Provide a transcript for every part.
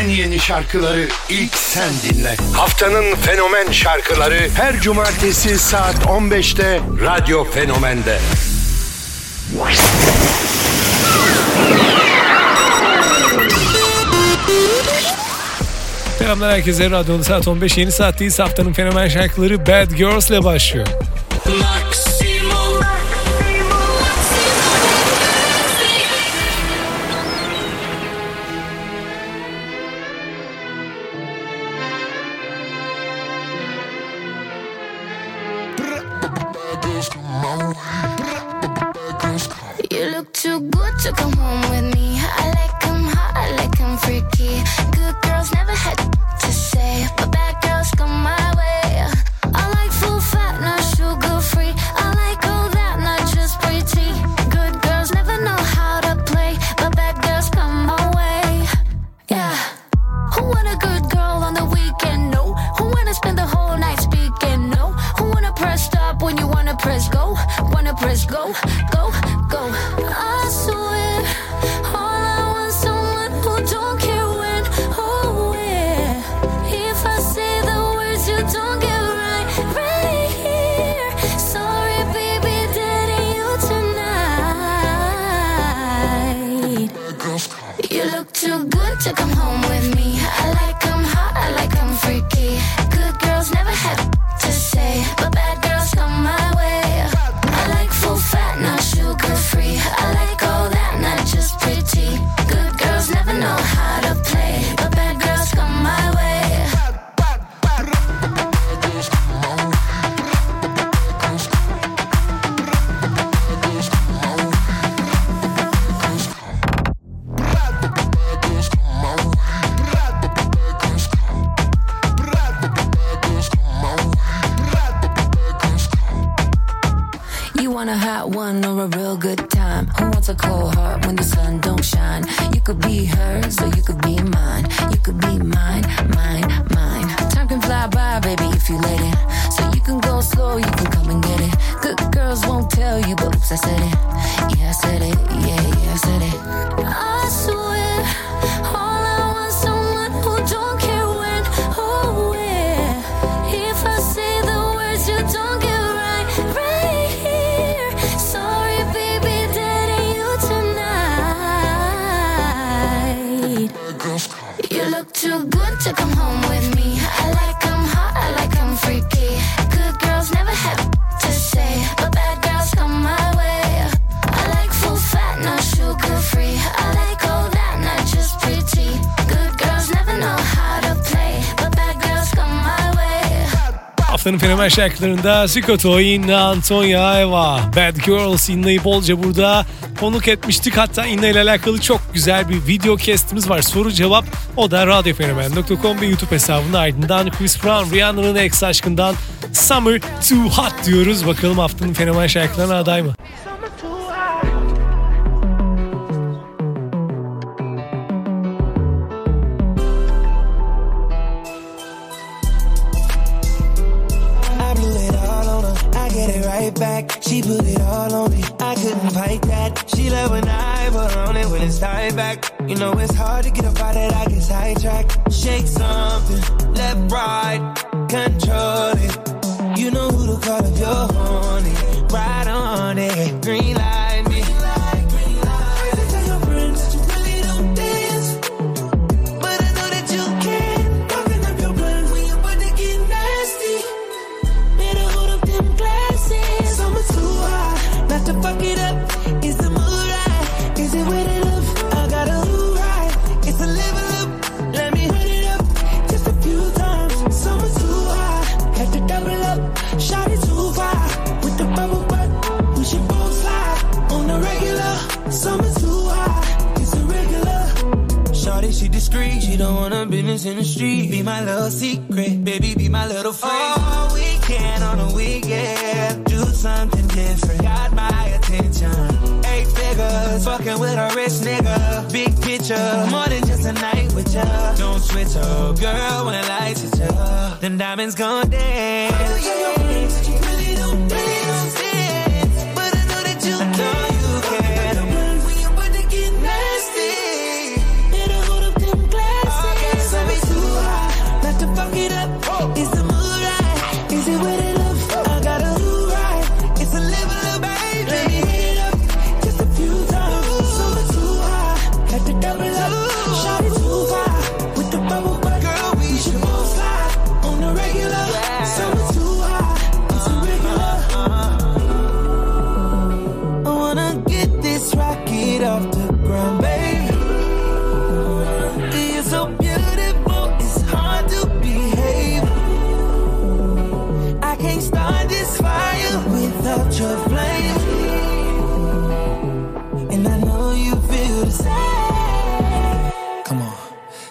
En yeni şarkıları ilk sen dinle. Haftanın fenomen şarkıları her cumartesi saat 15'te Radyo Fenomen'de. Selamlar herkese. Radyonun saat 15. Yeni saatteyiz. Haftanın fenomen şarkıları Bad Girls ile başlıyor. So come look too good to come home with me. I like I'm hot, I like I'm freaky. Good girls never have to say, but bad girls come my way. I like full fat, no sugar free. I like all that, not just pretty. Good girls never know how to play, but bad girls come my way. Haftanın fenomen şarkılarında Zico Toyin, Antonia Eva, Bad Girls inleyip bolca burada konuk etmiştik. Hatta İnna ile alakalı çok güzel bir video kestimiz var. Soru cevap o da radyofenomen.com ve YouTube hesabında ardından Chris Brown, Rihanna'nın ex aşkından Summer Too Hot diyoruz. Bakalım haftanın fenomen şarkılarına aday mı? back She put it all on me. I couldn't fight that. She loved when I was on it when it's tied back. You know it's hard to get up out of that. I get sidetracked. Shake something, left, right, control it. You know who to call if you're horny. Ride on it, green rich nigga, big picture, more than just a night with ya. Don't switch up, girl, when the lights hit ya. then diamonds gon' dance.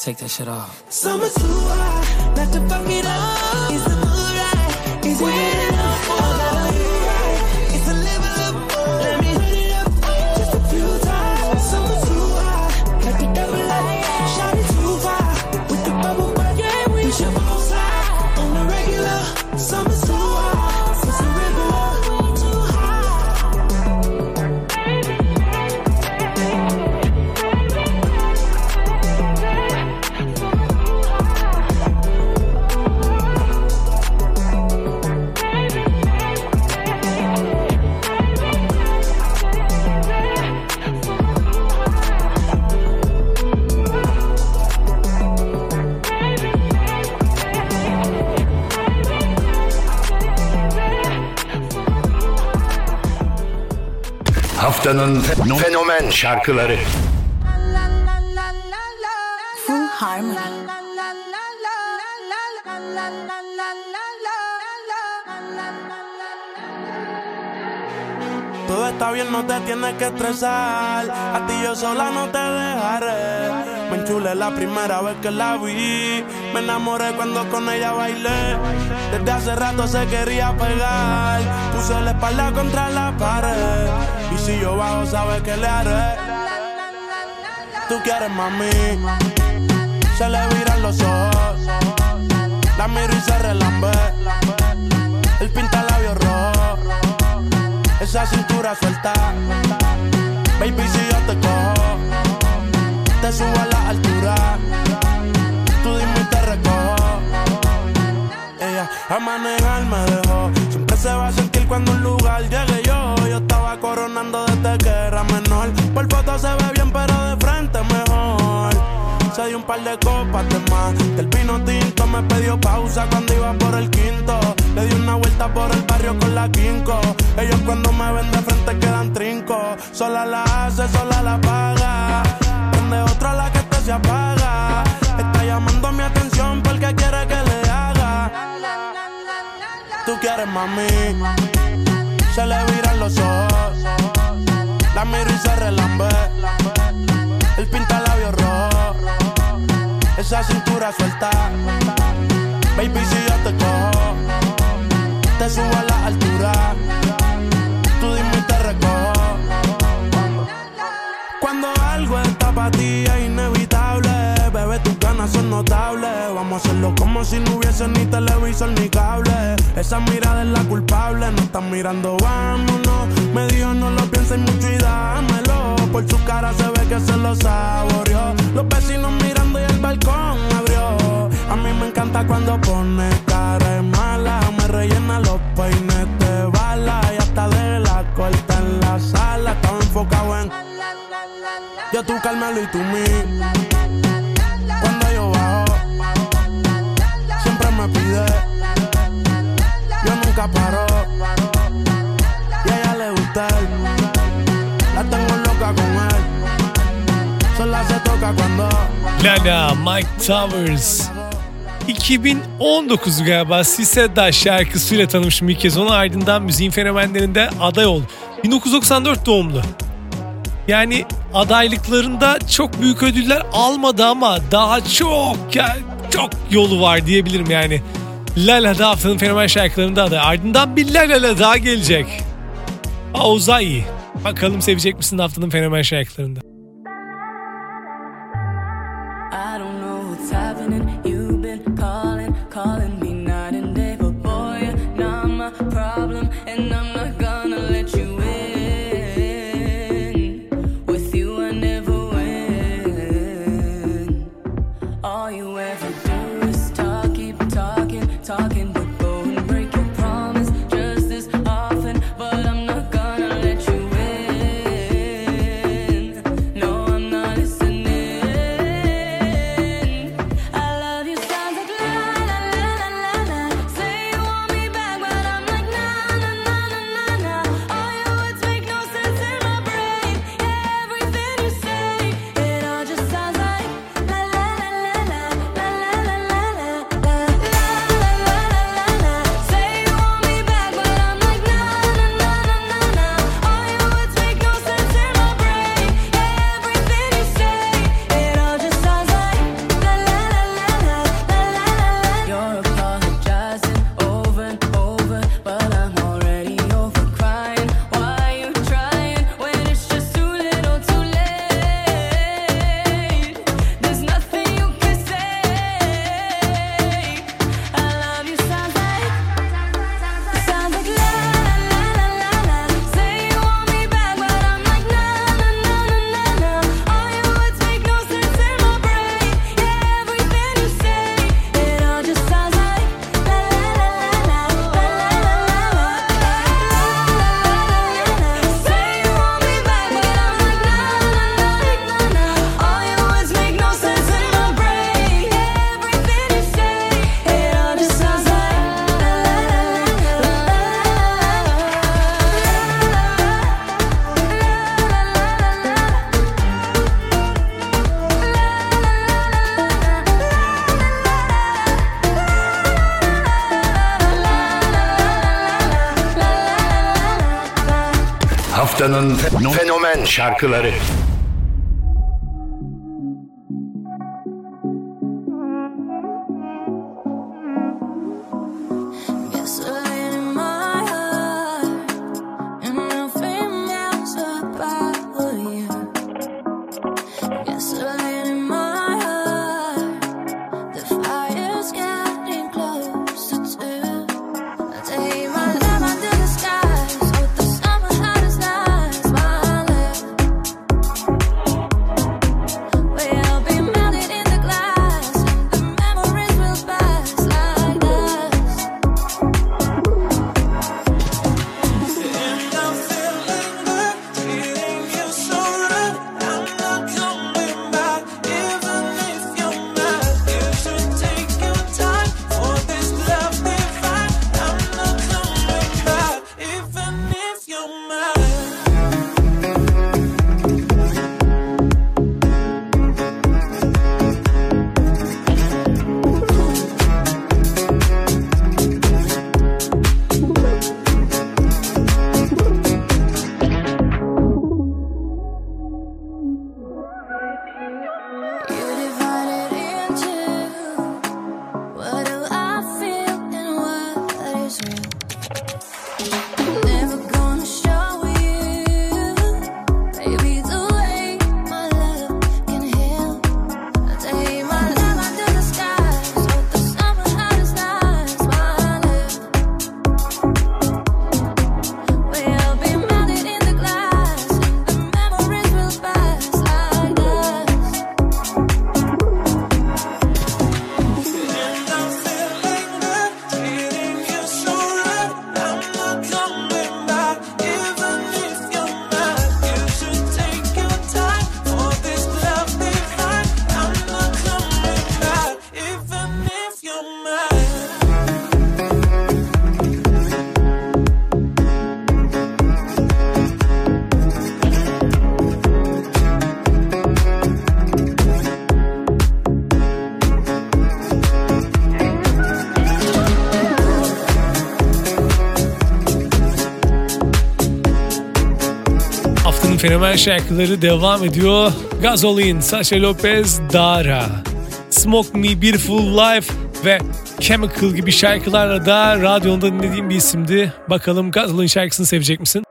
Take that shit off. Too hot, not to fuck it up. Is the? Is it enough? Haftanın fenomen şarkıları. Full Harmony. Todo está bien, no te tienes que estresar. A ti yo sola no te dejaré. Me enchulé la primera vez que la vi. Me enamoré cuando con ella bailé. Desde hace rato se quería pegar. Puse la espalda contra la pared. Y si yo bajo, sabes que le haré. Tú quieres mami. Se le viran los ojos. La miro y se relambe. El pinta labios rojo. Esa cintura suelta. Baby, si yo te cojo, te subo a la altura. Tú dime y te recojo. Ella a manejar me dejó. Siempre se va a sentir cuando un lugar llegue yo. Yo estaba coronando desde que era menor. Por foto se ve bien, pero de frente mejor. Se dio un par de copas de más. Del vino tinto me pidió pausa cuando iba por el quinto. Le di una vuelta por el barrio con la quinco. Ellos cuando me ven de frente quedan trinco. Sola la hace, sola la paga. Prende otra la que este se apaga. Está llamando mi atención porque quiere que le haga. Tú quieres mami. Se le viran los ojos. La miro y se relambe. El pinta labios rojo. Esa cintura suelta. Baby, si yo te cojo, te subo a la altura. Vamos a hacerlo como si no hubiese ni televisor ni cable. Esa mirada es la culpable, no están mirando, vámonos. Me dijo no lo pienses mucho y dámelo. Por su cara se ve que se lo saboreó. Los vecinos mirando y el balcón abrió. A mí me encanta cuando pone cara de mala. Me rellena los peines de bala. Y hasta de la corta en la sala. Estaba enfocado en yo tú Carmelo y tú mí. Lala, Mike Towers. 2019 galiba Siseda şarkısıyla tanımıştım ilk kez onu ardından müziğin fenomenlerinde aday oldu. 1994 doğumlu. Yani adaylıklarında çok büyük ödüller almadı ama daha çok çok yolu var diyebilirim yani. Lala da haftanın fenomen şarkılarında aday. Ardından bir Lala daha gelecek. Auzai. Bakalım sevecek misin haftanın fenomen şarkılarında? şarkıları. fenomen şarkıları devam ediyor. Gasolin, Sasha Lopez, Dara, Smoke Me Beautiful Life ve Chemical gibi şarkılarla da radyonda dinlediğim bir isimdi. Bakalım Gasolin şarkısını sevecek misin?